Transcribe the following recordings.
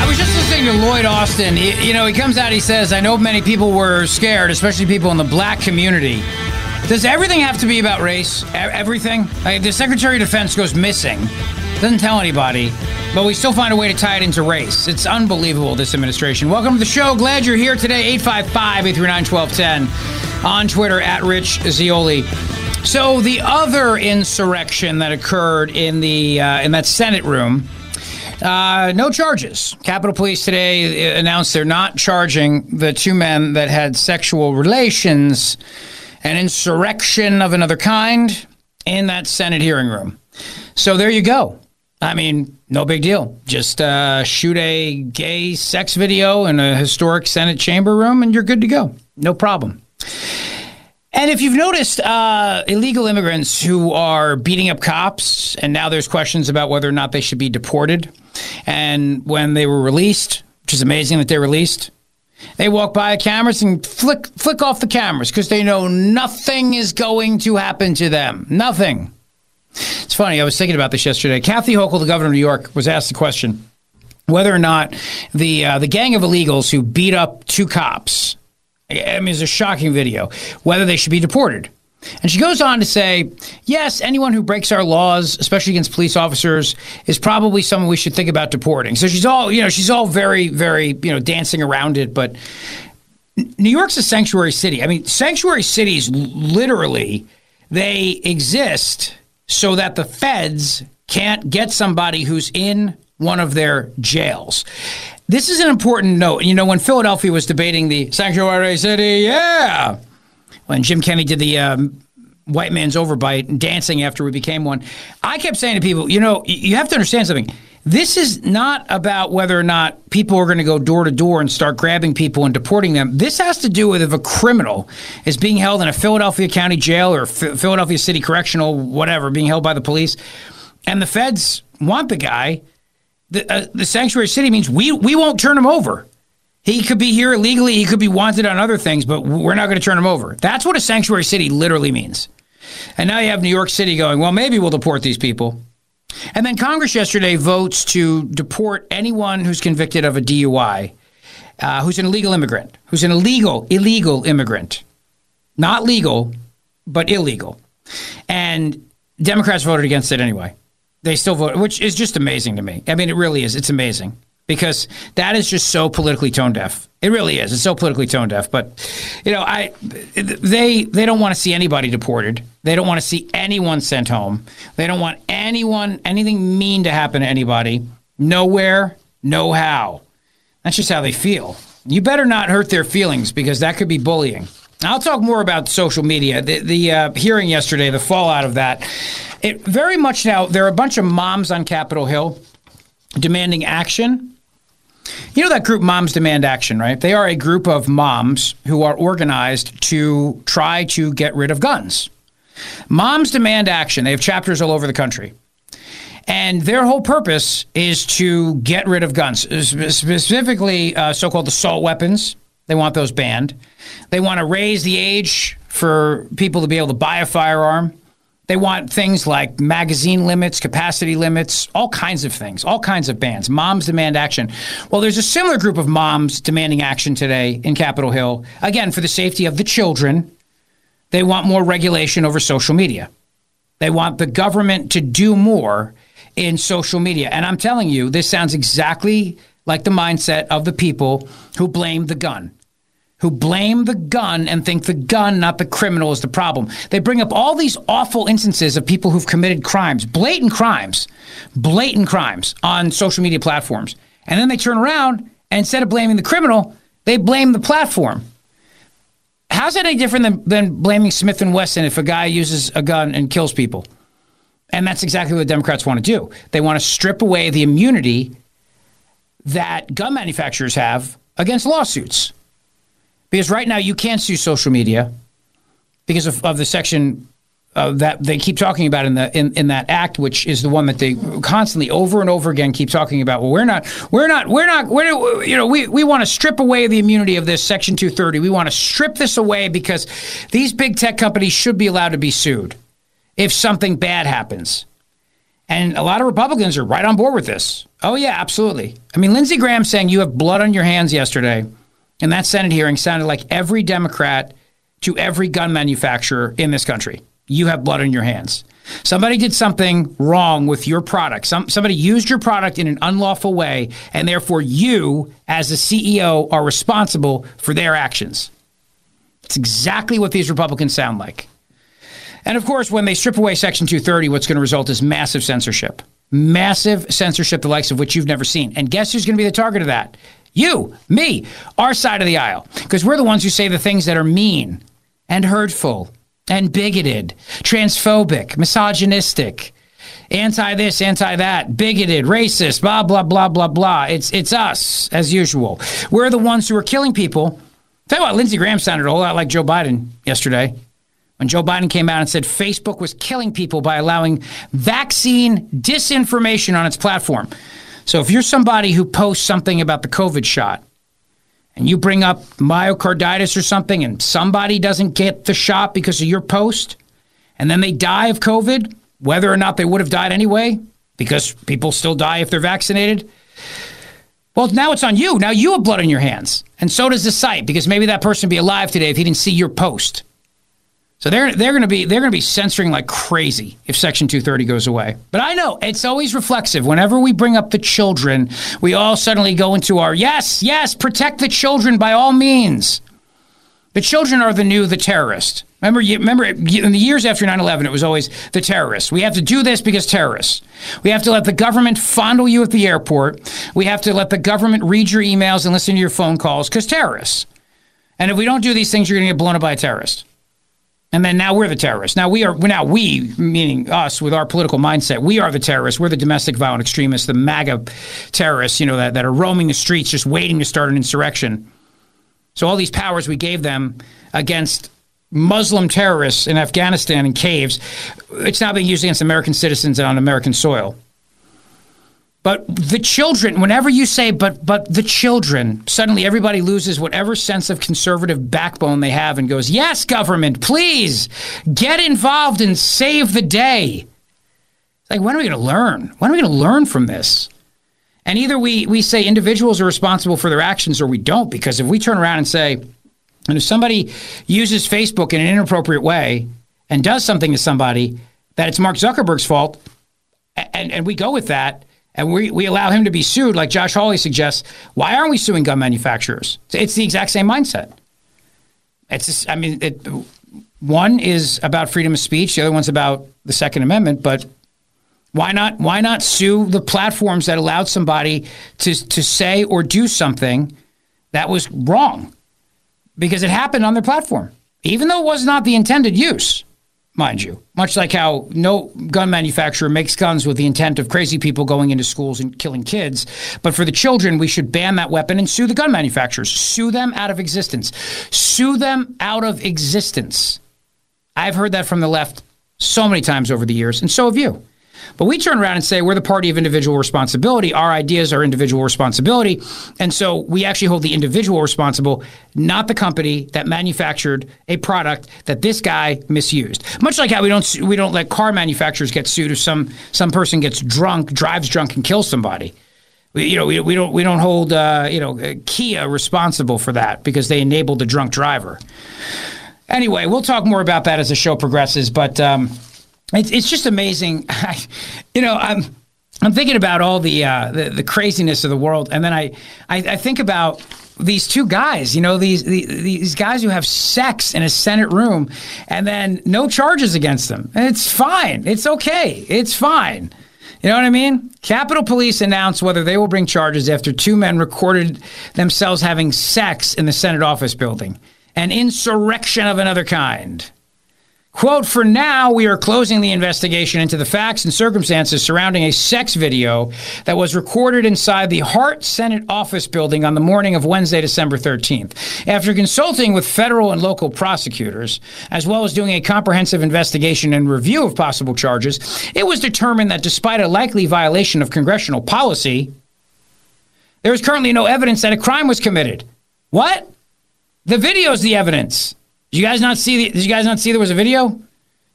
I was just listening to Lloyd Austin. He- you know, he comes out, he says, I know many people were scared, especially people in the black community. Does everything have to be about race? E- Everything? Like, the Secretary of Defense goes missing, doesn't tell anybody, but we still find a way to tie it into race. It's unbelievable, this administration. Welcome to the show. Glad you're here today. 855 839 1210 on Twitter at Rich Zeoli. So, the other insurrection that occurred in, the, uh, in that Senate room. Uh, no charges. Capitol Police today uh, announced they're not charging the two men that had sexual relations, an insurrection of another kind, in that Senate hearing room. So there you go. I mean, no big deal. Just uh, shoot a gay sex video in a historic Senate chamber room, and you're good to go. No problem. And if you've noticed, uh, illegal immigrants who are beating up cops, and now there's questions about whether or not they should be deported. And when they were released, which is amazing that they're released, they walk by the cameras and flick flick off the cameras because they know nothing is going to happen to them. Nothing. It's funny. I was thinking about this yesterday. Kathy Hochul, the governor of New York, was asked the question whether or not the uh, the gang of illegals who beat up two cops I mean, it's a shocking video. Whether they should be deported. And she goes on to say, yes, anyone who breaks our laws, especially against police officers, is probably someone we should think about deporting. So she's all, you know, she's all very, very, you know, dancing around it. But New York's a sanctuary city. I mean, sanctuary cities literally, they exist so that the feds can't get somebody who's in one of their jails. This is an important note. You know, when Philadelphia was debating the sanctuary city, yeah, when Jim Kenney did the um, white man's overbite and dancing after we became one, I kept saying to people, you know, you have to understand something. This is not about whether or not people are going to go door to door and start grabbing people and deporting them. This has to do with if a criminal is being held in a Philadelphia County jail or Ph- Philadelphia City Correctional, whatever, being held by the police, and the feds want the guy. The, uh, the sanctuary city means we we won't turn him over. He could be here illegally. He could be wanted on other things, but we're not going to turn him over. That's what a sanctuary city literally means. And now you have New York City going, well, maybe we'll deport these people. And then Congress yesterday votes to deport anyone who's convicted of a DUI, uh, who's an illegal immigrant, who's an illegal, illegal immigrant. Not legal, but illegal. And Democrats voted against it anyway. They still voted, which is just amazing to me. I mean, it really is. It's amazing because that is just so politically tone deaf. It really is. It's so politically tone deaf. But you know, I they they don't want to see anybody deported. They don't want to see anyone sent home. They don't want anyone anything mean to happen to anybody. Nowhere, no how. That's just how they feel. You better not hurt their feelings because that could be bullying. I'll talk more about social media. The, the uh, hearing yesterday, the fallout of that. It very much now. There are a bunch of moms on Capitol Hill demanding action. You know that group Moms Demand Action, right? They are a group of moms who are organized to try to get rid of guns. Moms Demand Action. They have chapters all over the country. And their whole purpose is to get rid of guns, specifically uh, so called assault weapons. They want those banned. They want to raise the age for people to be able to buy a firearm. They want things like magazine limits, capacity limits, all kinds of things, all kinds of bans. Moms demand action. Well, there's a similar group of moms demanding action today in Capitol Hill, again, for the safety of the children. They want more regulation over social media. They want the government to do more in social media. And I'm telling you, this sounds exactly like the mindset of the people who blame the gun who blame the gun and think the gun, not the criminal, is the problem. They bring up all these awful instances of people who've committed crimes, blatant crimes, blatant crimes on social media platforms. And then they turn around and instead of blaming the criminal, they blame the platform. How's that any different than, than blaming Smith and Wesson if a guy uses a gun and kills people? And that's exactly what Democrats want to do. They want to strip away the immunity that gun manufacturers have against lawsuits. Because right now you can't sue social media because of, of the section uh, that they keep talking about in the in, in that act, which is the one that they constantly over and over again keep talking about. Well, we're not, we're not, we're not, we're, you know, we, we want to strip away the immunity of this Section 230. We want to strip this away because these big tech companies should be allowed to be sued if something bad happens. And a lot of Republicans are right on board with this. Oh yeah, absolutely. I mean, Lindsey Graham saying you have blood on your hands yesterday and that Senate hearing sounded like every Democrat to every gun manufacturer in this country. You have blood on your hands. Somebody did something wrong with your product. Some, somebody used your product in an unlawful way, and therefore you, as a CEO, are responsible for their actions. It's exactly what these Republicans sound like. And of course, when they strip away Section 230, what's going to result is massive censorship. Massive censorship, the likes of which you've never seen. And guess who's going to be the target of that? You, me, our side of the aisle. Because we're the ones who say the things that are mean and hurtful and bigoted, transphobic, misogynistic, anti this, anti that, bigoted, racist, blah, blah, blah, blah, blah. It's, it's us, as usual. We're the ones who are killing people. Tell you what, Lindsey Graham sounded a whole lot like Joe Biden yesterday when Joe Biden came out and said Facebook was killing people by allowing vaccine disinformation on its platform. So if you're somebody who posts something about the COVID shot and you bring up myocarditis or something and somebody doesn't get the shot because of your post and then they die of COVID, whether or not they would have died anyway, because people still die if they're vaccinated. Well, now it's on you. Now you have blood on your hands. And so does the site because maybe that person would be alive today if he didn't see your post. So they're they're going to be they're going to be censoring like crazy if Section 230 goes away. But I know it's always reflexive. Whenever we bring up the children, we all suddenly go into our yes, yes, protect the children by all means. The children are the new the terrorist. Remember, you, remember in the years after 9/11, it was always the terrorists. We have to do this because terrorists. We have to let the government fondle you at the airport. We have to let the government read your emails and listen to your phone calls because terrorists. And if we don't do these things, you're going to get blown up by a terrorist. And then now we're the terrorists. Now we are now we, meaning us with our political mindset, we are the terrorists. We're the domestic violent extremists, the MAGA terrorists, you know, that, that are roaming the streets just waiting to start an insurrection. So all these powers we gave them against Muslim terrorists in Afghanistan in caves, it's now being used against American citizens and on American soil. But the children, whenever you say, but but the children, suddenly everybody loses whatever sense of conservative backbone they have and goes, yes, government, please get involved and save the day. like, when are we going to learn? When are we going to learn from this? And either we, we say individuals are responsible for their actions or we don't, because if we turn around and say, and if somebody uses Facebook in an inappropriate way and does something to somebody, that it's Mark Zuckerberg's fault, and, and we go with that, and we, we allow him to be sued, like Josh Hawley suggests, why aren't we suing gun manufacturers? It's the exact same mindset. It's just, I mean, it, one is about freedom of speech, the other one's about the Second Amendment, but why not why not sue the platforms that allowed somebody to to say or do something that was wrong? Because it happened on their platform, even though it was not the intended use mind you. Much like how no gun manufacturer makes guns with the intent of crazy people going into schools and killing kids. But for the children, we should ban that weapon and sue the gun manufacturers. Sue them out of existence. Sue them out of existence. I've heard that from the left so many times over the years, and so have you. But we turn around and say we're the party of individual responsibility. Our ideas are individual responsibility. And so we actually hold the individual responsible, not the company that manufactured a product that this guy misused. Much like how we don't we don't let car manufacturers get sued if some some person gets drunk, drives drunk and kills somebody. We, you know, we, we don't we don't hold uh, you know Kia responsible for that because they enabled the drunk driver. Anyway, we'll talk more about that as the show progresses, but um, it's, it's just amazing. you know, I'm, I'm thinking about all the, uh, the the craziness of the world, and then I, I, I think about these two guys. You know, these, these these guys who have sex in a Senate room, and then no charges against them. And it's fine. It's okay. It's fine. You know what I mean? Capitol Police announced whether they will bring charges after two men recorded themselves having sex in the Senate office building. An insurrection of another kind. Quote, for now, we are closing the investigation into the facts and circumstances surrounding a sex video that was recorded inside the Hart Senate office building on the morning of Wednesday, December 13th. After consulting with federal and local prosecutors, as well as doing a comprehensive investigation and review of possible charges, it was determined that despite a likely violation of congressional policy, there is currently no evidence that a crime was committed. What? The video is the evidence. Did you guys not see? The, did you guys not see there was a video?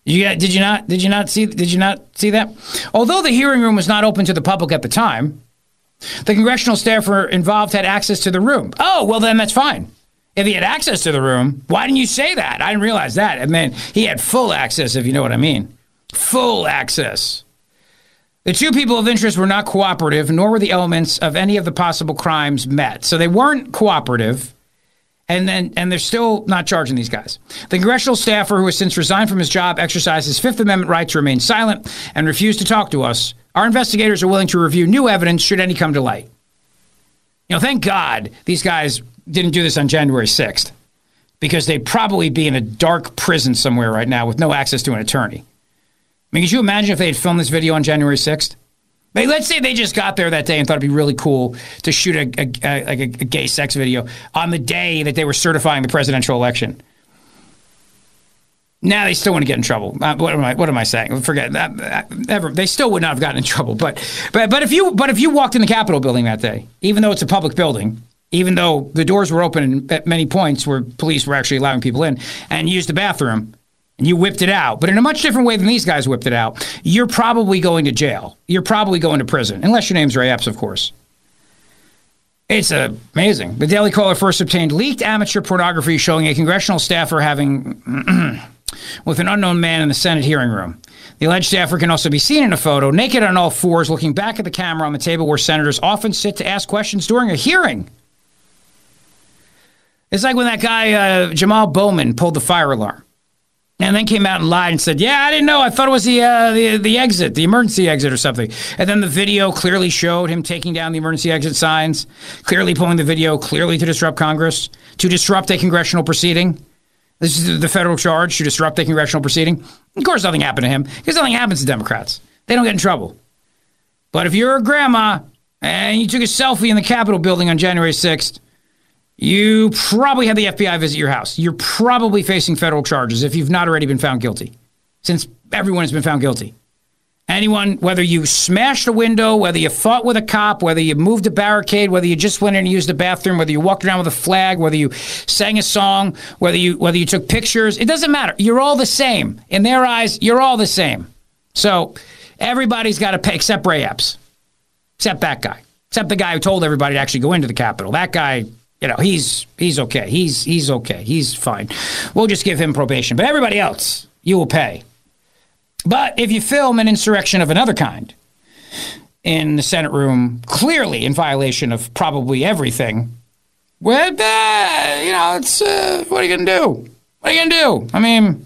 You did you not? Did you not see? Did you not see that? Although the hearing room was not open to the public at the time, the congressional staffer involved had access to the room. Oh, well then that's fine. If he had access to the room, why didn't you say that? I didn't realize that. I mean, he had full access, if you know what I mean. Full access. The two people of interest were not cooperative, nor were the elements of any of the possible crimes met. So they weren't cooperative and then and they're still not charging these guys. The congressional staffer, who has since resigned from his job, exercised his Fifth Amendment right to remain silent and refused to talk to us. Our investigators are willing to review new evidence should any come to light. You know, thank God these guys didn't do this on January 6th because they'd probably be in a dark prison somewhere right now with no access to an attorney. I mean, could you imagine if they had filmed this video on January 6th? Let's say they just got there that day and thought it'd be really cool to shoot a, a, a, like a, gay sex video on the day that they were certifying the presidential election. Now they still want to get in trouble. Uh, what am I? What am I saying? Forget that. Ever they still would not have gotten in trouble. But but but if you but if you walked in the Capitol building that day, even though it's a public building, even though the doors were open at many points where police were actually allowing people in, and used the bathroom, you whipped it out, but in a much different way than these guys whipped it out, you're probably going to jail. You're probably going to prison, unless your name's Ray Epps, of course. It's amazing. The Daily Caller first obtained leaked amateur pornography showing a congressional staffer having with an unknown man in the Senate hearing room. The alleged staffer can also be seen in a photo, naked on all fours, looking back at the camera on the table where senators often sit to ask questions during a hearing. It's like when that guy, uh, Jamal Bowman, pulled the fire alarm and then came out and lied and said, "Yeah, I didn't know. I thought it was the, uh, the the exit, the emergency exit, or something." And then the video clearly showed him taking down the emergency exit signs, clearly pulling the video clearly to disrupt Congress, to disrupt a congressional proceeding. This is the federal charge to disrupt a congressional proceeding. Of course, nothing happened to him because nothing happens to Democrats. They don't get in trouble. But if you're a grandma and you took a selfie in the Capitol building on January 6th, you probably had the FBI visit your house. You're probably facing federal charges if you've not already been found guilty, since everyone has been found guilty. Anyone, whether you smashed a window, whether you fought with a cop, whether you moved a barricade, whether you just went in and used the bathroom, whether you walked around with a flag, whether you sang a song, whether you whether you took pictures, it doesn't matter. You're all the same. In their eyes, you're all the same. So everybody's got to pay, except Ray Epps, except that guy, except the guy who told everybody to actually go into the Capitol. That guy you know, he's he's okay. He's he's okay. He's fine. We'll just give him probation. But everybody else, you will pay. But if you film an insurrection of another kind in the Senate room, clearly in violation of probably everything, well, uh, you know, it's uh, what are you gonna do? What are you gonna do? I mean,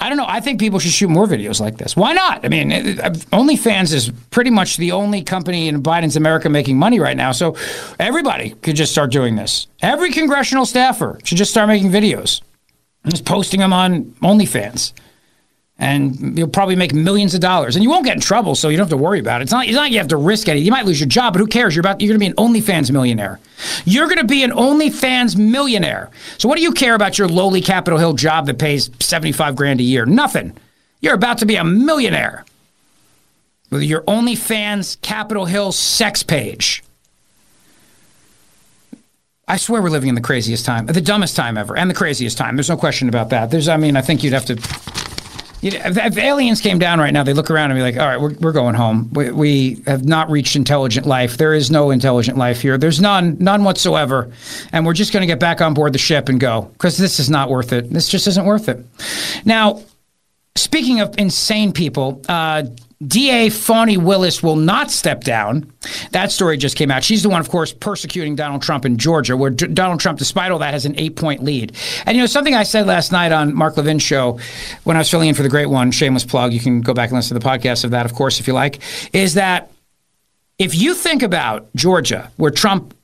I don't know. I think people should shoot more videos like this. Why not? I mean, OnlyFans is pretty much the only company in Biden's America making money right now. So everybody could just start doing this. Every congressional staffer should just start making videos and just posting them on OnlyFans and you'll probably make millions of dollars, and you won't get in trouble, so you don't have to worry about it. It's not, it's not like you have to risk it. You might lose your job, but who cares? You're about you're going to be an OnlyFans millionaire. You're going to be an OnlyFans millionaire. So what do you care about your lowly Capitol Hill job that pays seventy five grand a year? Nothing. You're about to be a millionaire with your OnlyFans Capitol Hill sex page. I swear we're living in the craziest time, the dumbest time ever, and the craziest time. There's no question about that. There's, I mean, I think you'd have to you know, if, if, aliens came down right now, they look around and be like, all right, we're, we're going home. We, we, have not reached intelligent life. There is no intelligent life here. There's none, none whatsoever. And we're just going to get back on board the ship and go because this is not worth it. This just isn't worth it. Now, speaking of insane people, uh, DA Fani Willis will not step down. That story just came out. She's the one, of course, persecuting Donald Trump in Georgia, where D- Donald Trump, despite all that, has an eight point lead. And, you know, something I said last night on Mark Levin's show when I was filling in for the great one, shameless plug, you can go back and listen to the podcast of that, of course, if you like, is that if you think about Georgia, where Trump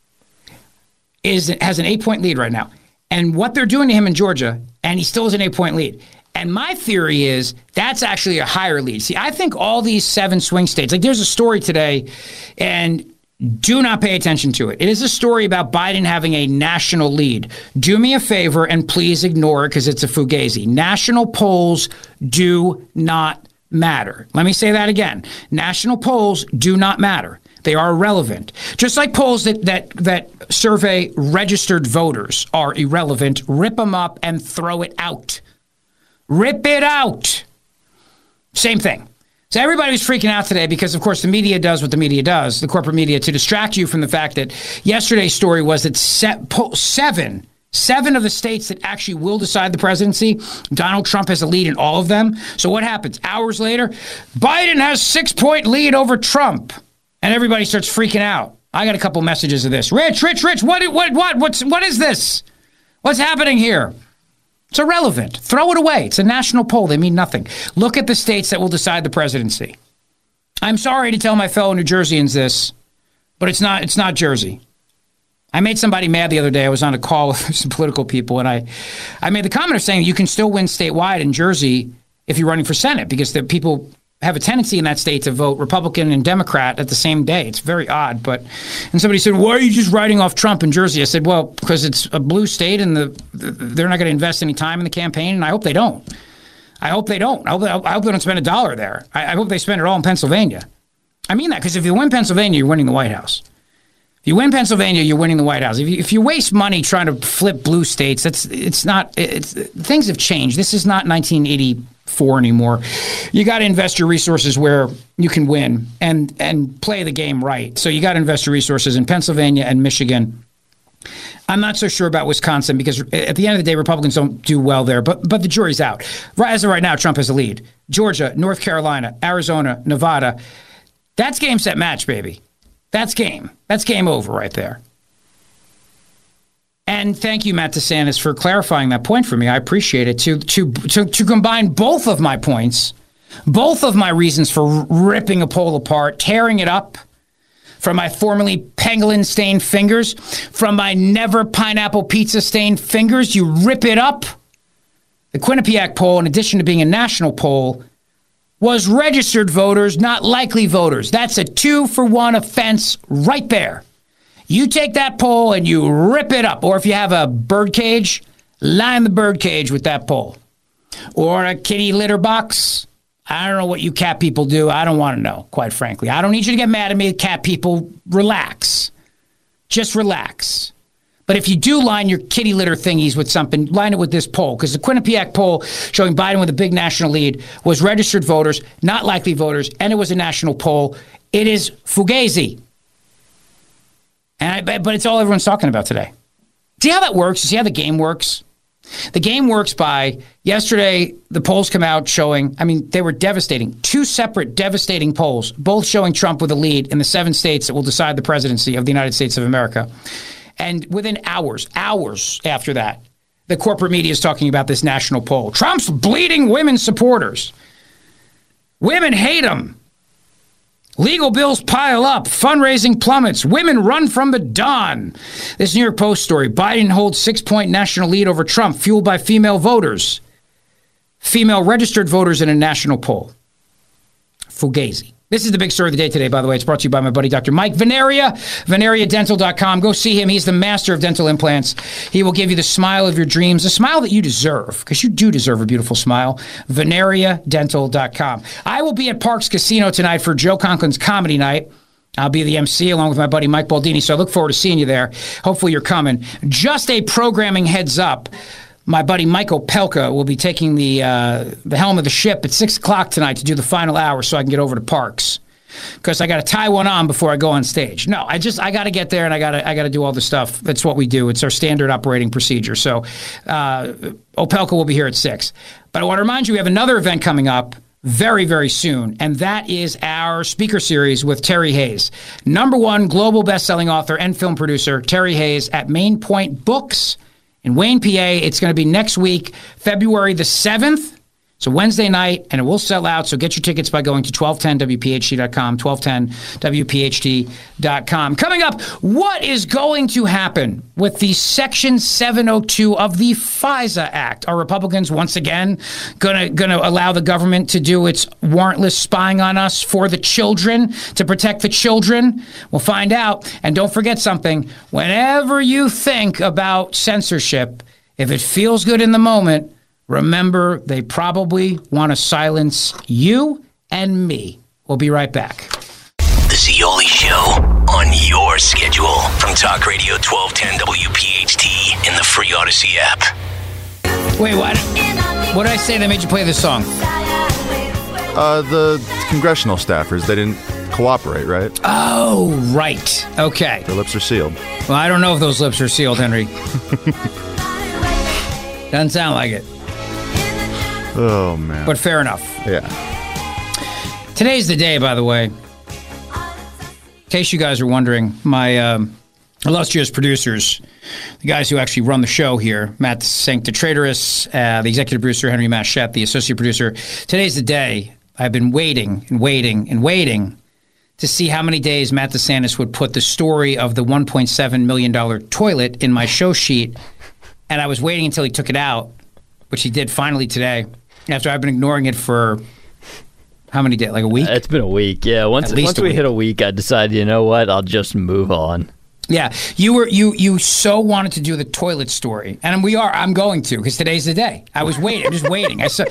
is has an eight point lead right now, and what they're doing to him in Georgia, and he still has an eight point lead. And my theory is that's actually a higher lead. See, I think all these seven swing states, like there's a story today, and do not pay attention to it. It is a story about Biden having a national lead. Do me a favor and please ignore it because it's a fugazi. National polls do not matter. Let me say that again. National polls do not matter. They are irrelevant. Just like polls that, that, that survey registered voters are irrelevant, rip them up and throw it out. Rip it out. Same thing. So everybody was freaking out today because, of course, the media does what the media does, the corporate media, to distract you from the fact that yesterday's story was that seven, seven of the states that actually will decide the presidency, Donald Trump has a lead in all of them. So what happens? Hours later, Biden has six point lead over Trump, and everybody starts freaking out. I got a couple messages of this. Rich, Rich, Rich, what, what, what, what's, what is this? What's happening here? It's irrelevant. Throw it away. It's a national poll. They mean nothing. Look at the states that will decide the presidency. I'm sorry to tell my fellow New Jerseyans this, but it's not it's not Jersey. I made somebody mad the other day. I was on a call with some political people, and I, I made the comment of saying you can still win statewide in Jersey if you're running for Senate because the people have a tendency in that state to vote Republican and Democrat at the same day. It's very odd. But and somebody said, "Why are you just writing off Trump in Jersey?" I said, "Well, because it's a blue state, and the, the they're not going to invest any time in the campaign, and I hope they don't. I hope they don't. I hope, I hope they don't spend a dollar there. I, I hope they spend it all in Pennsylvania. I mean that because if you win Pennsylvania, you're winning the White House." If you win Pennsylvania, you're winning the White House. If you, if you waste money trying to flip blue states, that's it's not. It's, things have changed. This is not 1980 for anymore. You got to invest your resources where you can win and and play the game right. So you got to invest your resources in Pennsylvania and Michigan. I'm not so sure about Wisconsin because at the end of the day, Republicans don't do well there. But but the jury's out. Right as of right now, Trump has a lead. Georgia, North Carolina, Arizona, Nevada. That's game set match, baby. That's game. That's game over right there. And thank you, Matt DeSantis, for clarifying that point for me. I appreciate it. To to to, to combine both of my points, both of my reasons for ripping a poll apart, tearing it up from my formerly pangolin stained fingers, from my never pineapple pizza stained fingers, you rip it up. The Quinnipiac poll, in addition to being a national poll, was registered voters, not likely voters. That's a two for one offense right there. You take that pole and you rip it up. Or if you have a bird cage, line the bird cage with that pole. Or a kitty litter box. I don't know what you cat people do. I don't want to know, quite frankly. I don't need you to get mad at me, cat people. Relax. Just relax. But if you do line your kitty litter thingies with something, line it with this poll. Because the Quinnipiac poll showing Biden with a big national lead was registered voters, not likely voters, and it was a national poll. It is Fugazi. And I, but it's all everyone's talking about today. See how that works? See how the game works? The game works by yesterday, the polls come out showing, I mean, they were devastating. Two separate devastating polls, both showing Trump with a lead in the seven states that will decide the presidency of the United States of America. And within hours, hours after that, the corporate media is talking about this national poll. Trump's bleeding women supporters. Women hate him. Legal bills pile up, fundraising plummets, women run from the dawn. This New York Post story Biden holds six point national lead over Trump, fueled by female voters. Female registered voters in a national poll. Fugazi. This is the big story of the day today, by the way. It's brought to you by my buddy, Dr. Mike Veneria, veneriadental.com. Go see him. He's the master of dental implants. He will give you the smile of your dreams, a smile that you deserve, because you do deserve a beautiful smile. veneriadental.com. I will be at Parx Casino tonight for Joe Conklin's comedy night. I'll be the MC along with my buddy Mike Baldini, so I look forward to seeing you there. Hopefully, you're coming. Just a programming heads up my buddy Michael Opelka will be taking the uh, the helm of the ship at six o'clock tonight to do the final hour, so I can get over to Parx because I got to tie one on before I go on stage. No, I just I got to get there and I got to I got to do all the stuff. That's what we do. It's our standard operating procedure. So uh, Opelka will be here at six. But I want to remind you, we have another event coming up very, very soon. And that is our speaker series with Terry Hayes, number one global best-selling author and film producer, Terry Hayes at Main Point Books in Wayne, PA. It's going to be next week, February the 7th. So Wednesday night, and it will sell out. So get your tickets by going to 1210wpht.com, 1210wpht.com. Coming up, what is going to happen with the Section 702 of the FISA Act? Are Republicans once again going to going to allow the government to do its warrantless spying on us for the children to protect the children? We'll find out. And don't forget something: whenever you think about censorship, if it feels good in the moment Remember, they probably want to silence you and me. We'll be right back. The Zeoli Show on your schedule from Talk Radio 1210 WPHT in the free Audacy app. Wait, what? What did I say that made you play this song? Uh, the congressional staffers, they didn't cooperate, right? Oh, right. Okay. Their lips are sealed. Well, I don't know if those lips are sealed, Henry. Doesn't sound like it. Oh, man. But fair enough. yeah. Today's the day, by the way. In case you guys are wondering, my um, illustrious producers, the guys who actually run the show here, Matt Sancta Traitorous, uh, the executive producer, Henry Machette, the associate producer. Today's the day. I've been waiting and waiting and waiting to see how many days Matt DeSantis would put the story of the $1.7 million toilet in my show sheet. And I was waiting until he took it out, which he did finally today, after I've been ignoring it for how many days? Like a week? It's been a week. Yeah. Once once we week. hit a week, I decided, you know what? I'll just move on. Yeah, you were you you so wanted to do the toilet story, and we are. I'm going to because today's the day. I was waiting. I'm just waiting. I saw.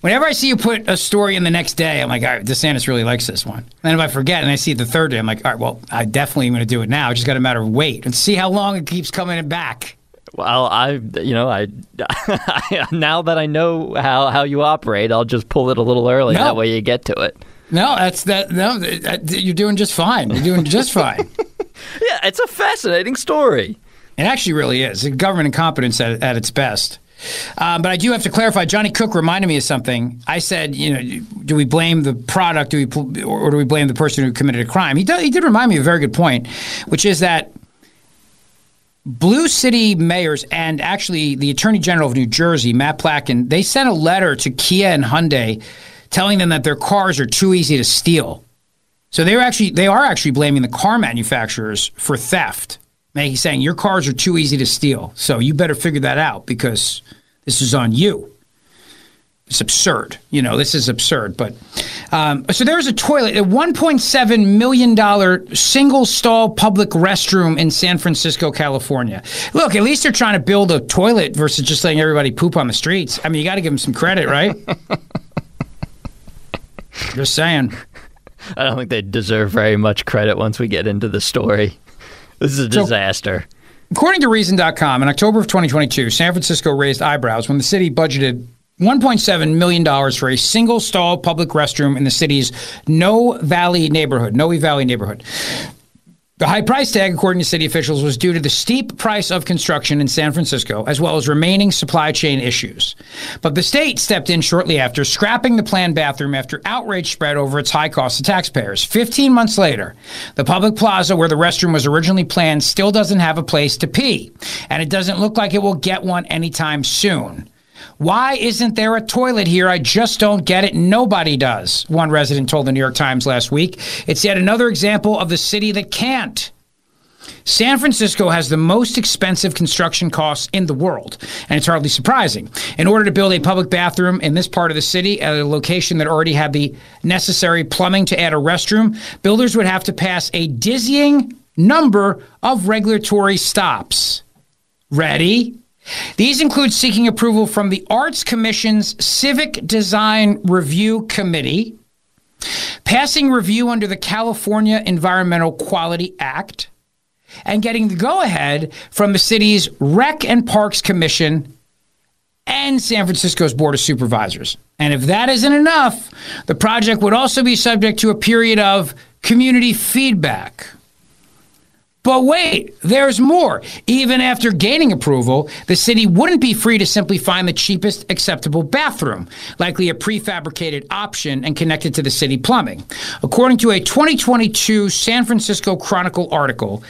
Whenever I see you put a story in the next day, I'm like, all right, DeSantis really likes this one. And then if I forget and I see it the third day, I'm like, all right, well, I definitely am going to do it now. It's just got a matter of wait and see how long it keeps coming back. Well, I, you know, I now that I know how, how you operate, I'll just pull it a little early. No. That way you get to it. No, that's that. No, that, you're doing just fine. You're doing just fine. Yeah, it's a fascinating story. It actually really is. Government incompetence at, at its best. Um, but I do have to clarify. Johnny Cook reminded me of something. I said, you know, do we blame the product, do we, or do we blame the person who committed a crime? He, do, he did remind me of a very good point, which is that blue city mayors and actually the Attorney General of New Jersey, Matt Platkin, they sent a letter to Kia and Hyundai, telling them that their cars are too easy to steal. So they were actually they are actually blaming the car manufacturers for theft. And he's saying your cars are too easy to steal. So you better figure that out because this is on you. It's absurd. You know, this is absurd. But um, so there's a toilet, a 1.7 million dollar single stall public restroom in San Francisco, California. Look, at least they're trying to build a toilet versus just letting everybody poop on the streets. I mean, you got to give them some credit, right? just saying. I don't think they deserve very much credit once we get into the story. This is a So- disaster. According to Reason.com, in October of 2022, San Francisco raised eyebrows when the city budgeted $1.7 million for a single stall public restroom in the city's Noe Valley neighborhood, Noe Valley neighborhood. The high price tag, according to city officials, was due to the steep price of construction in San Francisco, as well as remaining supply chain issues. But the state stepped in shortly after, scrapping the planned bathroom after outrage spread over its high cost to taxpayers. 15 months later, the public plaza where the restroom was originally planned still doesn't have a place to pee, and it doesn't look like it will get one anytime soon. Why isn't there a toilet here? I just don't get it. Nobody does, one resident told the New York Times last week. It's yet another example of the city that can't. San Francisco has the most expensive construction costs in the world, and it's hardly surprising. In order to build a public bathroom in this part of the city at a location that already had the necessary plumbing to add a restroom, builders would have to pass a dizzying number of regulatory stops. Ready? These include seeking approval from the Arts Commission's Civic Design Review Committee, passing review under the California Environmental Quality Act, and getting the go ahead from the city's Rec and Parks Commission and San Francisco's Board of Supervisors. And if that isn't enough, the project would also be subject to a period of community feedback. But wait, there's more. Even after gaining approval, the city wouldn't be free to simply find the cheapest acceptable bathroom, likely a prefabricated option and connected to the city plumbing. According to a 2022 San Francisco Chronicle article,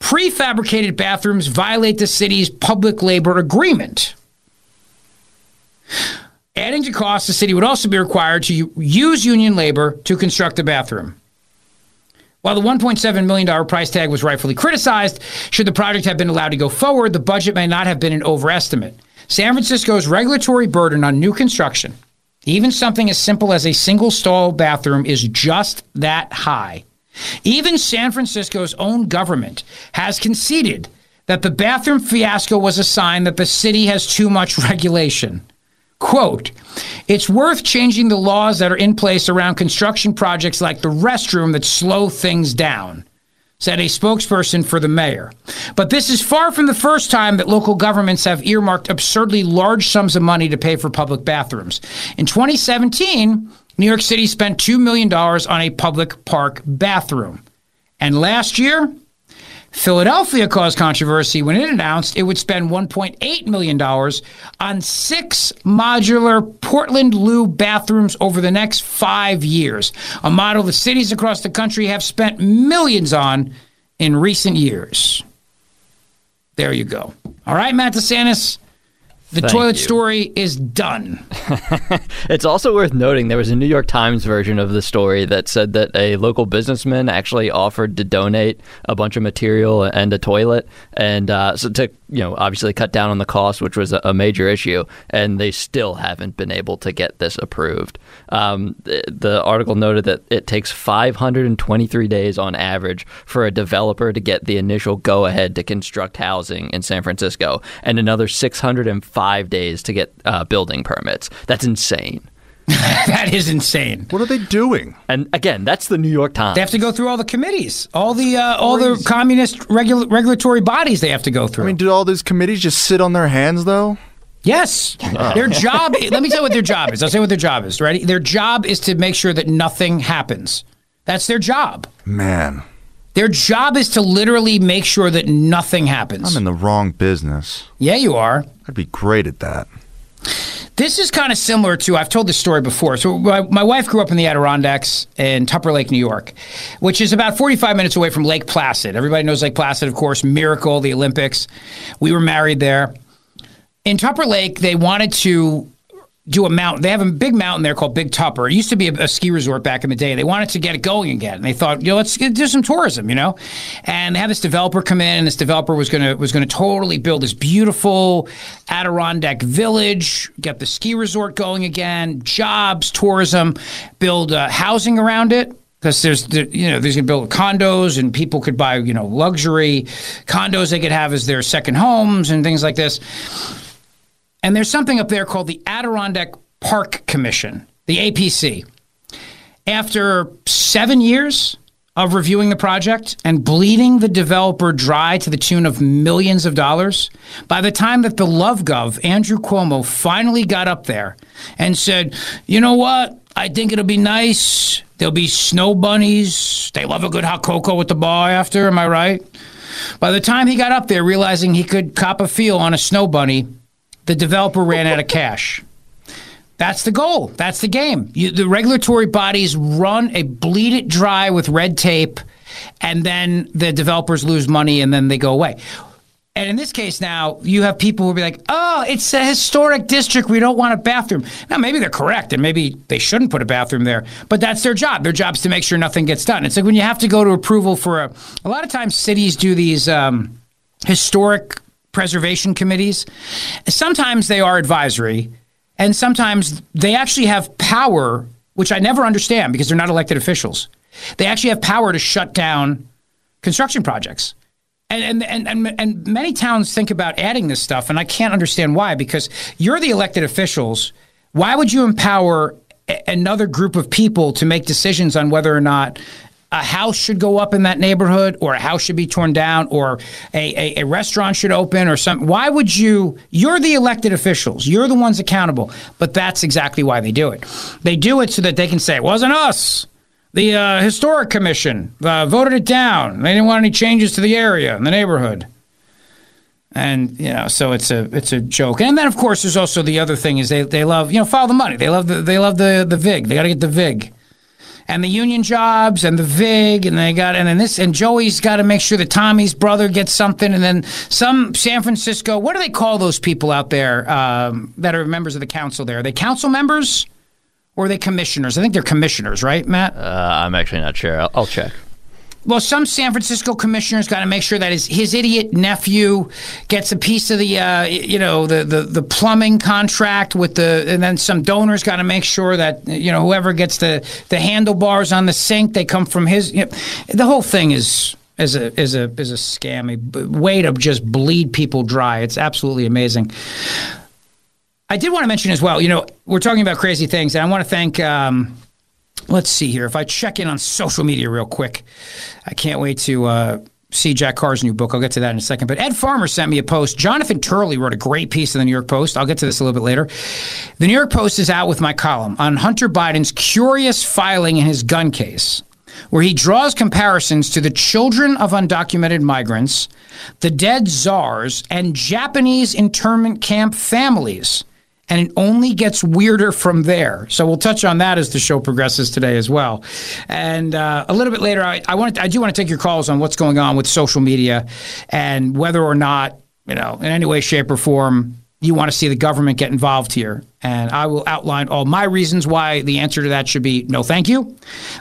prefabricated bathrooms violate the city's public labor agreement. Adding to costs, the city would also be required to use union labor to construct the bathroom. While the $1.7 million price tag was rightfully criticized, should the project have been allowed to go forward, the budget may not have been an overestimate. San Francisco's regulatory burden on new construction, even something as simple as a single stall bathroom, is just that high. Even San Francisco's own government has conceded that the bathroom fiasco was a sign that the city has too much regulation. Quote, it's worth changing the laws that are in place around construction projects like the restroom that slow things down, said a spokesperson for the mayor. But this is far from the first time that local governments have earmarked absurdly large sums of money to pay for public bathrooms. In 2017, New York City spent $2 million on a public park bathroom. And last year, Philadelphia caused controversy when it announced it would spend $1.8 million on six modular Portland Loo bathrooms over the next five years, a model the cities across the country have spent millions on in recent years. There you go. All right, Matt DeSantis. The Thank toilet you. story is done. It's also worth noting there was a New York Times version of the story that said that a local businessman actually offered to donate a bunch of material and a toilet, and uh, so to you know obviously cut down on the cost, which was a, major issue, and they still haven't been able to get this approved. Um, the, the article noted that it takes 523 days on average for a developer to get the initial go ahead to construct housing in San Francisco, and another 605 days to get uh, building permits. That's insane. that is insane. What are they doing? And again, that's the New York Times. They have to go through all the committees, all the uh, all the communist regula- regulatory bodies they have to go through. I mean, do all these committees just sit on their hands, though? yes, their job. let me tell you what their job is. I'll say what their job is. Ready? Their job is to make sure that nothing happens. That's their job. Man, Their job is to literally make sure that nothing happens. I'm in the wrong business. yeah, you are. I'd be great at that. This is kind of similar to I've told this story before. So my, my wife grew up in the Adirondacks in Tupper Lake, New York, which is about 45 minutes away from Lake Placid. Everybody knows Lake Placid, of course, Miracle, the Olympics. We were married there. In Tupper Lake, they wanted to do a mountain. They have a big mountain there called Big Tupper. It used to be a, a ski resort back in the day. They wanted to get it going again. And they thought, you know, let's do some tourism, you know. And they had this developer come in, and this developer was gonna was gonna totally build this beautiful Adirondack village, get the ski resort going again, jobs, tourism, build uh, housing around it. Because there's, you know, there's gonna build condos and people could buy, you know, luxury condos they could have as their second homes and things like this. And there's something up there called the Adirondack Park Commission, the APC. After seven years of reviewing the project and bleeding the developer dry to the tune of millions of dollars, by the time that the Love Gov, Andrew Cuomo, finally got up there and said, you know what? I think it'll be nice. There'll be snow bunnies. They love a good hot cocoa with the bar after, am I right? By the time he got up there, realizing he could cop a feel on a snow bunny, the developer ran out of cash. That's the goal. That's the game. You, the regulatory bodies run a bleed it dry with red tape, and then the developers lose money, and then they go away. And in this case, now you have people who will be like, "Oh, it's a historic district. We don't want a bathroom." Now, maybe they're correct, and maybe they shouldn't put a bathroom there. But that's their job. Their job is to make sure nothing gets done. It's like when you have to go to approval for a. A lot of times, cities do these um, historic preservation committees. Sometimes they are advisory, and sometimes they actually have power, which I never understand because they're not elected officials. They actually have power to shut down construction projects. And, and, and, and, and many towns think about adding this stuff, and I can't understand why, because you're the elected officials. Why would you empower a- another group of people to make decisions on whether or not a house should go up in that neighborhood or a house should be torn down or a, a, a restaurant should open or something? Why would you? You're the elected officials. You're the ones accountable. But that's exactly why they do it. They do it so that they can say, it wasn't us. The uh, historic commission uh, voted it down. They didn't want any changes to the area and the neighborhood. And you know, so it's a it's a joke. And then of course there's also the other thing is they, they love you know follow the money. They love the they love the the vig. They got to get the vig. And the union jobs and the VIG and they got and then this and Joey's got to make sure that Tommy's brother gets something and then some San Francisco. What do they call those people out there um, that are members of the council? There are they council members or are they commissioners? I think they're commissioners, right, Matt? Uh, I'm actually not sure. I'll, I'll check. Well, some San Francisco commissioners got to make sure that his, his idiot nephew gets a piece of the uh, you know the, the the plumbing contract with the and then some donors got to make sure that you know whoever gets the the handlebars on the sink they come from his you know, the whole thing is is a is a is a scam a way to just bleed people dry. It's absolutely amazing. I did want to mention as well, you know, we're talking about crazy things, and I want to thank um, let's see here. If I check in on social media real quick, I can't wait to uh, see Jack Carr's new book. I'll get to that in a second. But Ed Farmer sent me a post. Jonathan Turley wrote a great piece in the New York Post. I'll get to this a little bit later. The New York Post is out with my column on Hunter Biden's curious filing in his gun case. Where he draws comparisons to the children of undocumented migrants, the dead czars, and Japanese internment camp families and it only gets weirder from there. So we'll touch on that as the show progresses today as well. And uh, a little bit later, I, I want I do want to take your calls on what's going on with social media and whether or not you know in any way, shape, or form you want to see the government get involved here. And I will outline all my reasons why the answer to that should be no, thank you.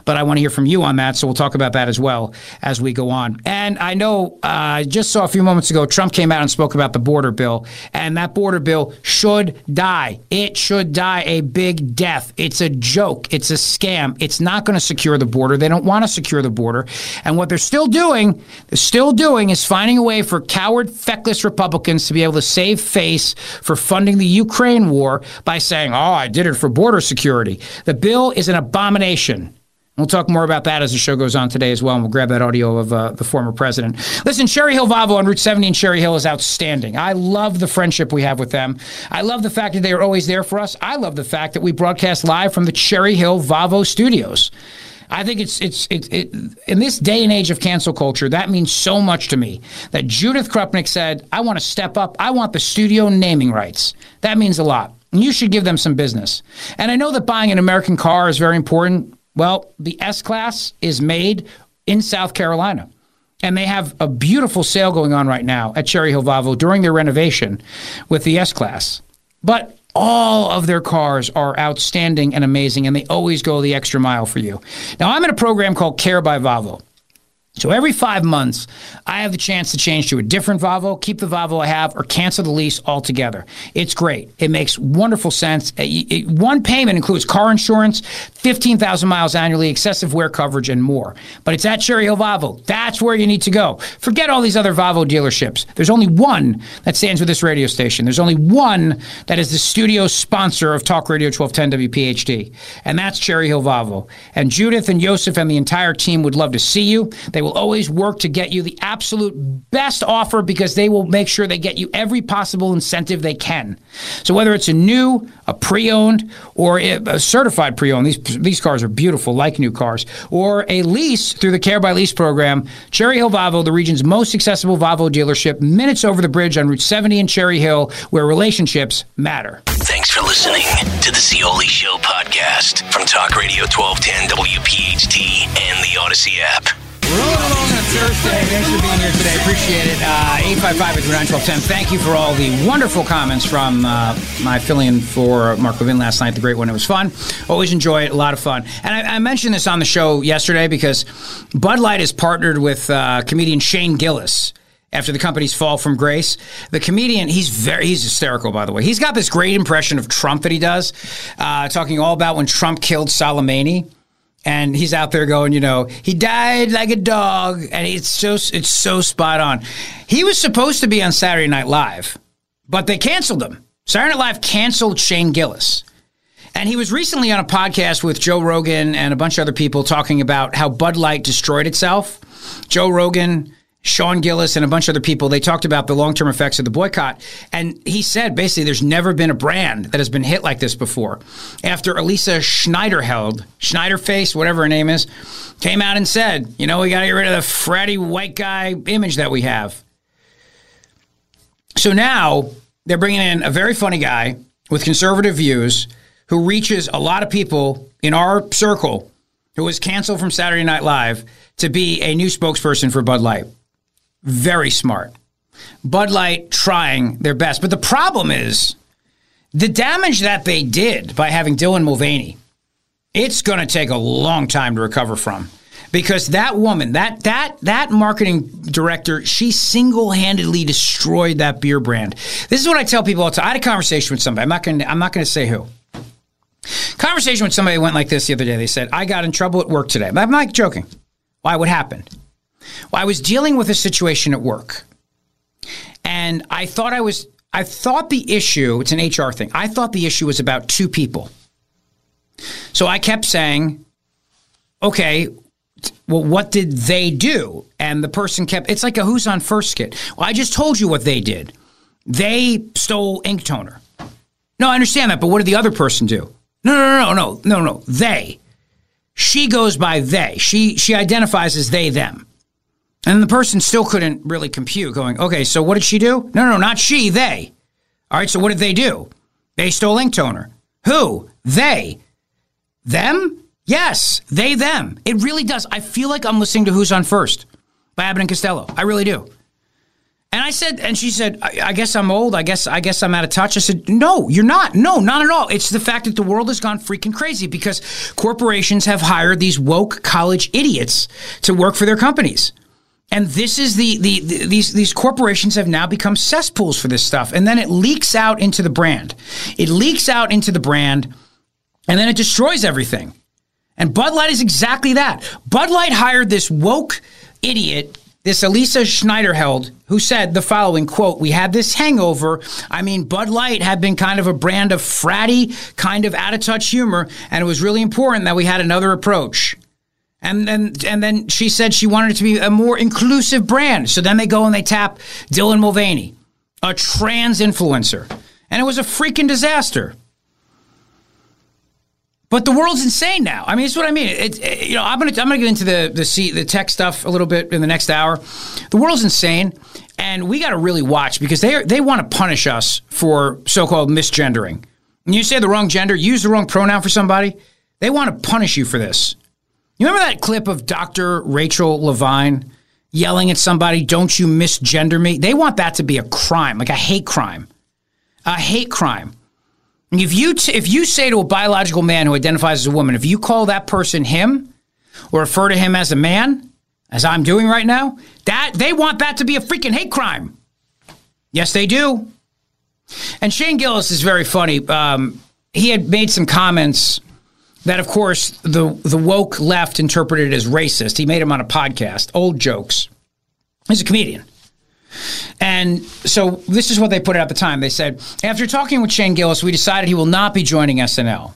But I want to hear from you on that. So we'll talk about that as well as we go on. And I know uh, I uh, just saw a few moments ago, Trump came out and spoke about the border bill. And that border bill should die. It should die a big death. It's a joke. It's a scam. It's not going to secure the border. They don't want to secure the border. And what they're still doing, they're still doing is finding a way for coward, feckless Republicans to be able to save face for funding the Ukraine war by saying, oh, I did it for border security. The bill is an abomination. We'll talk more about that as the show goes on today as well, and we'll grab that audio of uh, the former president. Listen, Cherry Hill Volvo on Route 70 in Cherry Hill is outstanding. I love the friendship we have with them. I love the fact that they are always there for us. I love the fact that we broadcast live from the Cherry Hill Volvo studios. I think it's it's it, it, in this day and age of cancel culture that means so much to me that Judith Krupnik said, "I want to step up. I want the studio naming rights." That means a lot. You should give them some business. And I know that buying an American car is very important. Well, the S Class is made in South Carolina. And they have a beautiful sale going on right now at Cherry Hill Volvo during their renovation with the S Class. But all of their cars are outstanding and amazing, and they always go the extra mile for you. Now, I'm in a program called Care by Volvo. So every five months, I have the chance to change to a different Volvo, keep the Volvo I have, or cancel the lease altogether. It's great. It makes wonderful sense. Uh, one payment includes car insurance, 15,000 miles annually, excessive wear coverage, and more. But it's at Cherry Hill Volvo. That's where you need to go. Forget all these other Volvo dealerships. There's only one that stands with this radio station. There's only one that is the studio sponsor of Talk Radio 1210 WPHT, and that's Cherry Hill Volvo. And Judith and Joseph and the entire team would love to see you. They will always work to get you the absolute best offer because they will make sure they get you every possible incentive they can. So whether it's a new, a pre-owned, or a certified pre-owned, these these cars are beautiful, like new cars, or a lease through the Care by Lease program. Cherry Hill Volvo, the region's most accessible Volvo dealership, minutes over the bridge on Route 70 in Cherry Hill, where relationships matter. Thanks for listening to the Zeoli Show podcast from Talk Radio 1210 WPHT and the Audacy app. Rolling along on Thursday. Thanks for being here today. Appreciate it. Uh, 855 Thank you for all the wonderful comments from uh, my fill-in for Mark Levin last night. The great one. It was fun. Always enjoy it. A lot of fun. And I, I mentioned this on the show yesterday because Bud Light has partnered with uh, comedian Shane Gillis after the company's fall from grace. The comedian, he's very, he's hysterical, by the way. He's got this great impression of Trump that he does, uh, talking all about when Trump killed Soleimani and he's out there going, you know, he died like a dog, and it's so it's so spot on. He was supposed to be on Saturday Night Live, but they canceled him. Saturday Night Live canceled Shane Gillis. And he was recently on a podcast with Joe Rogan and a bunch of other people talking about how Bud Light destroyed itself. Joe Rogan Sean Gillis and a bunch of other people, they talked about the long term effects of the boycott. And he said basically there's never been a brand that has been hit like this before. After Elisa Schneiderheld, Schneiderface, whatever her name is, came out and said, you know, we got to get rid of the fratty white guy image that we have. So now they're bringing in a very funny guy with conservative views who reaches a lot of people in our circle who was canceled from Saturday Night Live to be a new spokesperson for Bud Light. Very smart. Bud Light trying their best. But the problem is the damage that they did by having Dylan Mulvaney, it's going to take a long time to recover from. Because that woman, that that that marketing director, she single-handedly destroyed that beer brand. This is what I tell people all the time. I had a conversation with somebody. I'm not going. I'm not to say who. Conversation with somebody went like this the other day. They said, "I got in trouble at work today." I'm not joking. Why? What happened? Well, I was dealing with a situation at work, and I thought I was. I thought the issue. It's an HR thing. I thought the issue was about two people. So I kept saying, "Okay, well, what did they do?" And the person kept. It's like a "Who's on First skit. Well, I just told you what they did. They stole ink toner. No, I understand that, but what did the other person do? No, no, no, no, no, no. They. She goes by they. She she identifies as they them. And the person still couldn't really compute, going, okay, so what did she do? No, no, not she, they. All right, so what did they do? They stole ink toner. Who? They. Them? Yes, they, them. It really does. I feel like I'm listening to Who's on First by Abbott and Costello. I really do. And I said, and she said, I, I, guess I'm old. I guess, I guess I'm out of touch. I said, no, you're not. No, not at all. It's the fact that the world has gone freaking crazy because corporations have hired these woke college idiots to work for their companies. And this is the, the, the, these these corporations have now become cesspools for this stuff, and then it leaks out into the brand. It leaks out into the brand, and then it destroys everything. And Bud Light is exactly that. Bud Light hired this woke idiot, this Elisa Schneiderheld, who said the following quote: "We had this hangover. I mean, Bud Light had been kind of a brand of fratty, kind of out of touch humor, and it was really important that we had another approach." And then and then she said she wanted it to be a more inclusive brand. So then they go and they tap Dylan Mulvaney, a trans influencer. And it was a freaking disaster. But the world's insane now. I mean, it's what I mean. It, it, you know, I'm gonna I'm gonna get into the the the tech stuff a little bit in the next hour. The world's insane, and we got to really watch because they are, they want to punish us for so-called misgendering. When you say the wrong gender, use the wrong pronoun for somebody, they want to punish you for this. You remember that clip of Dr. Rachel Levine yelling at somebody, "Don't you misgender me?" They want that to be a crime, like a hate crime, a hate crime. If you t- if you say to a biological man who identifies as a woman, if you call that person him or refer to him as a man, as I'm doing right now, that they want that to be a freaking hate crime. Yes, they do. And Shane Gillis is very funny. Um, he had made some comments that, of course, the the woke left interpreted as racist. He made him on a podcast, old jokes. He's a comedian. And so this is what they put out at the time. They said, after talking with Shane Gillis, we decided he will not be joining SNL.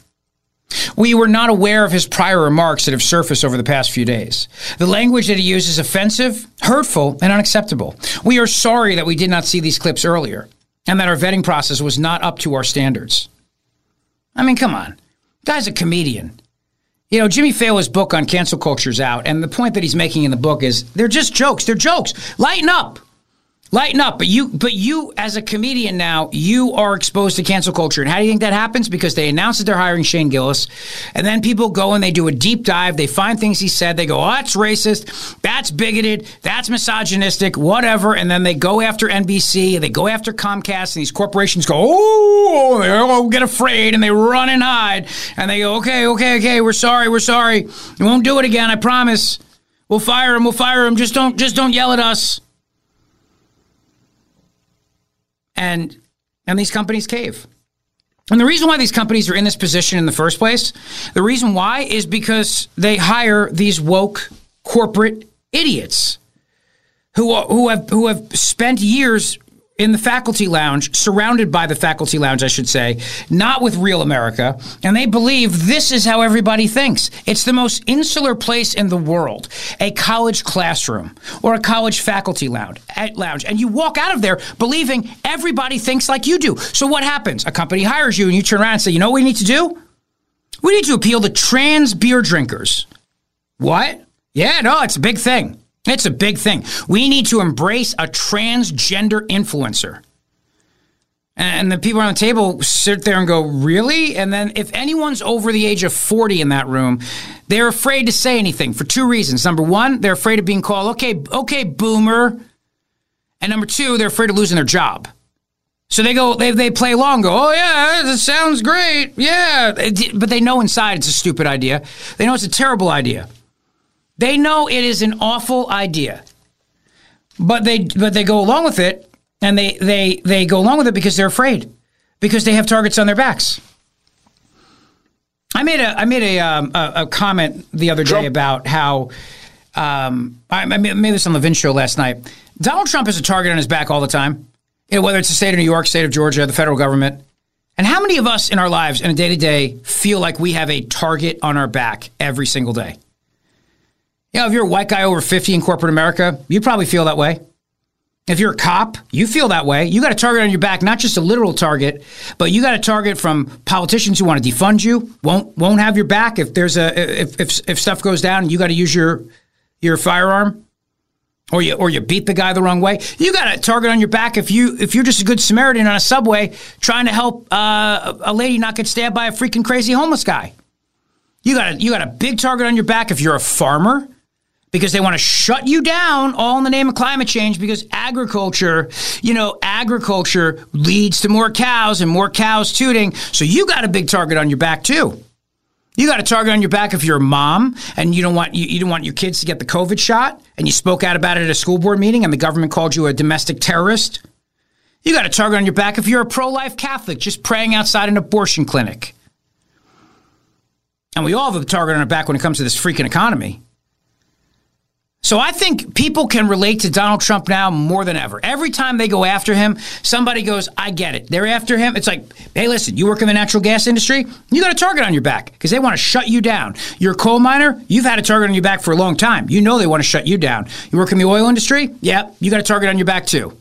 We were not aware of his prior remarks that have surfaced over the past few days. The language that he used is offensive, hurtful, and unacceptable. We are sorry that we did not see these clips earlier and that our vetting process was not up to our standards. I mean, come on. Guy's a comedian. You know, Jimmy Fallon's book on cancel culture is out, and the point that he's making in the book is they're just jokes. They're jokes. Lighten up. Lighten up, but you, but you, as a comedian now, you are exposed to cancel culture. And how do you think that happens? Because they announce that they're hiring Shane Gillis, and then people go and they do a deep dive. They find things he said. They go, "Oh, that's racist. That's bigoted. That's misogynistic. Whatever." And then they go after NBC. They go after Comcast, and these corporations go, "Oh!" They all get afraid and they run and hide. And they go, "Okay, okay, okay. We're sorry. We're sorry. We won't do it again. I promise. We'll fire him. We'll fire him. Just don't, just don't yell at us." And and these companies cave. And the reason why these companies are in this position in the first place, the reason why is because they hire these woke corporate idiots who who have who have spent years in the faculty lounge, surrounded by the faculty lounge, I should say, not with real America, and they believe this is how everybody thinks. It's the most insular place in the world, a college classroom or a college faculty lounge, eh, lounge. And you walk out of there believing everybody thinks like you do. So what happens? A company hires you and you turn around and say, you know what we need to do? We need to appeal to trans beer drinkers. What? Yeah, no, it's a big thing. It's a big thing. We need to embrace a transgender influencer. And the people on the table sit there and go, Really? And then if anyone's over the age of 40 in that room, they're afraid to say anything for two reasons. Number one, they're afraid of being called, okay, okay, boomer. And number two, they're afraid of losing their job. So they go, they, they play along, go, oh yeah, this sounds great. Yeah. But they know inside it's a stupid idea. They know it's a terrible idea. They know it is an awful idea, but they but they go along with it, and they they they go along with it because they're afraid, because they have targets on their backs. I made a I made a um, a, a, comment the other day Trump. about how um, I, I, made this on the Vin show last night. Donald Trump has a target on his back all the time, you know, whether it's the state of New York, state of Georgia, the federal government. And how many of us in our lives, in a day to day, feel like we have a target on our back every single day? You know, if you're a white guy over 50 in corporate America, you probably feel that way. If you're a cop, you feel that way. You got a target on your back, not just a literal target, but you got a target from politicians who want to defund you, won't won't have your back if there's a if if, if stuff goes down and you got to use your your firearm or you or you beat the guy the wrong way. You got a target on your back if you if you're just a good Samaritan on a subway trying to help uh, a lady not get stabbed by a freaking crazy homeless guy. You got a, you got a big target on your back if you're a farmer because they want to shut you down all in the name of climate change because agriculture, you know, agriculture leads to more cows and more cows tooting. So you got a big target on your back too. You got a target on your back if you're a mom and you don't want you, you don't want your kids to get the COVID shot and you spoke out about it at a school board meeting and the government called you a domestic terrorist. You got a target on your back if you're a pro-life Catholic just praying outside an abortion clinic. And we all have a target on our back when it comes to this freaking economy. So I think people can relate to Donald Trump now more than ever. Every time they go after him, somebody goes, I get it. They're after him. It's like, hey, listen, you work in the natural gas industry, you got a target on your back because they want to shut you down. You're a coal miner, you've had a target on your back for a long time. You know they want to shut you down. You work in the oil industry, yeah, you got a target on your back too.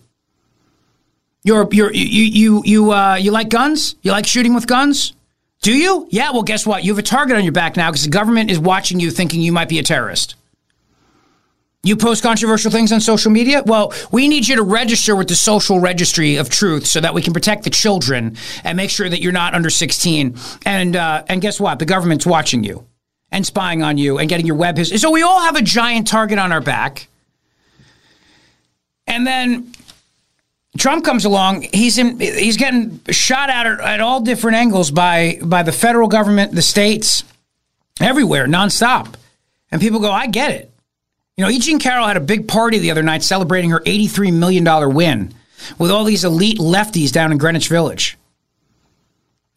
You're, you're, you, you, you, uh, you like guns? You like shooting with guns? Do you? Yeah, well, guess what? You have a target on your back now because the government is watching you thinking you might be a terrorist. You post controversial things on social media? Well, we need you to register with the social registry of truth so that we can protect the children and make sure that you're not under 16. And uh, and guess what? The government's watching you and spying on you and getting your web history. So we all have a giant target on our back. And then Trump comes along. He's in, he's getting shot at at all different angles by by the federal government, the states, everywhere, nonstop. And people go, I get it. You know, E. Jean Carroll had a big party the other night celebrating her $83 million win with all these elite lefties down in Greenwich Village.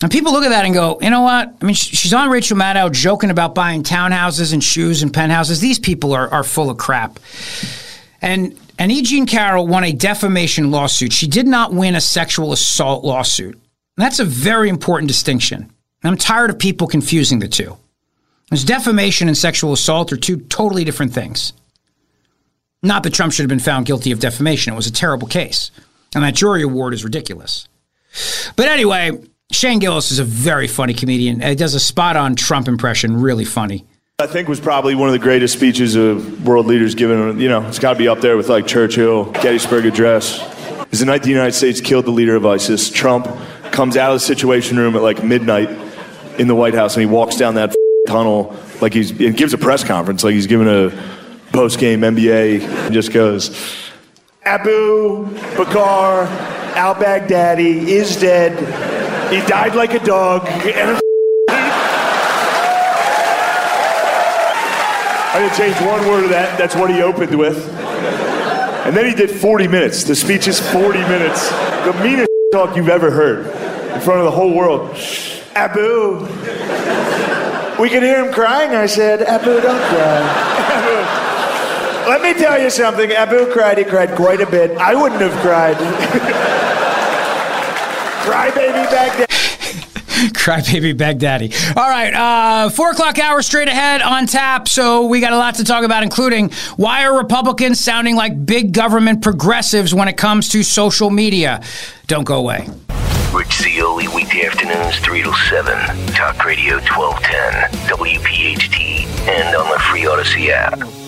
And people look at that and go, you know what? I mean, she's on Rachel Maddow joking about buying townhouses and shoes and penthouses. These people are, are full of crap. And and E. Jean Carroll won a defamation lawsuit. She did not win a sexual assault lawsuit. And that's a very important distinction. I'm tired of people confusing the two. Because defamation and sexual assault are two totally different things. Not that Trump should have been found guilty of defamation. It was a terrible case. And that jury award is ridiculous. But anyway, Shane Gillis is a very funny comedian. He does a spot on Trump impression, really funny. I think was probably one of the greatest speeches of world leaders given. You know, it's got to be up there with like Churchill, Gettysburg Address. Is the night the United States killed the leader of ISIS. Trump comes out of the Situation Room at like midnight in the White House and he walks down that tunnel like he's and gives a press conference like he's giving a post game NBA and just goes, Abu Bakr al Baghdadi is dead. He died like a dog. And I didn't change one word of that. That's what he opened with. And then he did 40 minutes. The speech is 40 minutes. The meanest talk you've ever heard in front of the whole world. Abu. We could hear him crying. I said, Abu, don't cry. Let me tell you something. Abu cried. He cried quite a bit. I wouldn't have cried. Cry baby Baghdad. Crybaby Baghdaddy. All right, uh, four o'clock hour straight ahead on tap. So we got a lot to talk about, including why are Republicans sounding like big government progressives when it comes to social media? Don't go away. Rich Zeoli, weekday afternoons, 3 to 7. Talk Radio 1210, WPHT, and on the free Audacy app.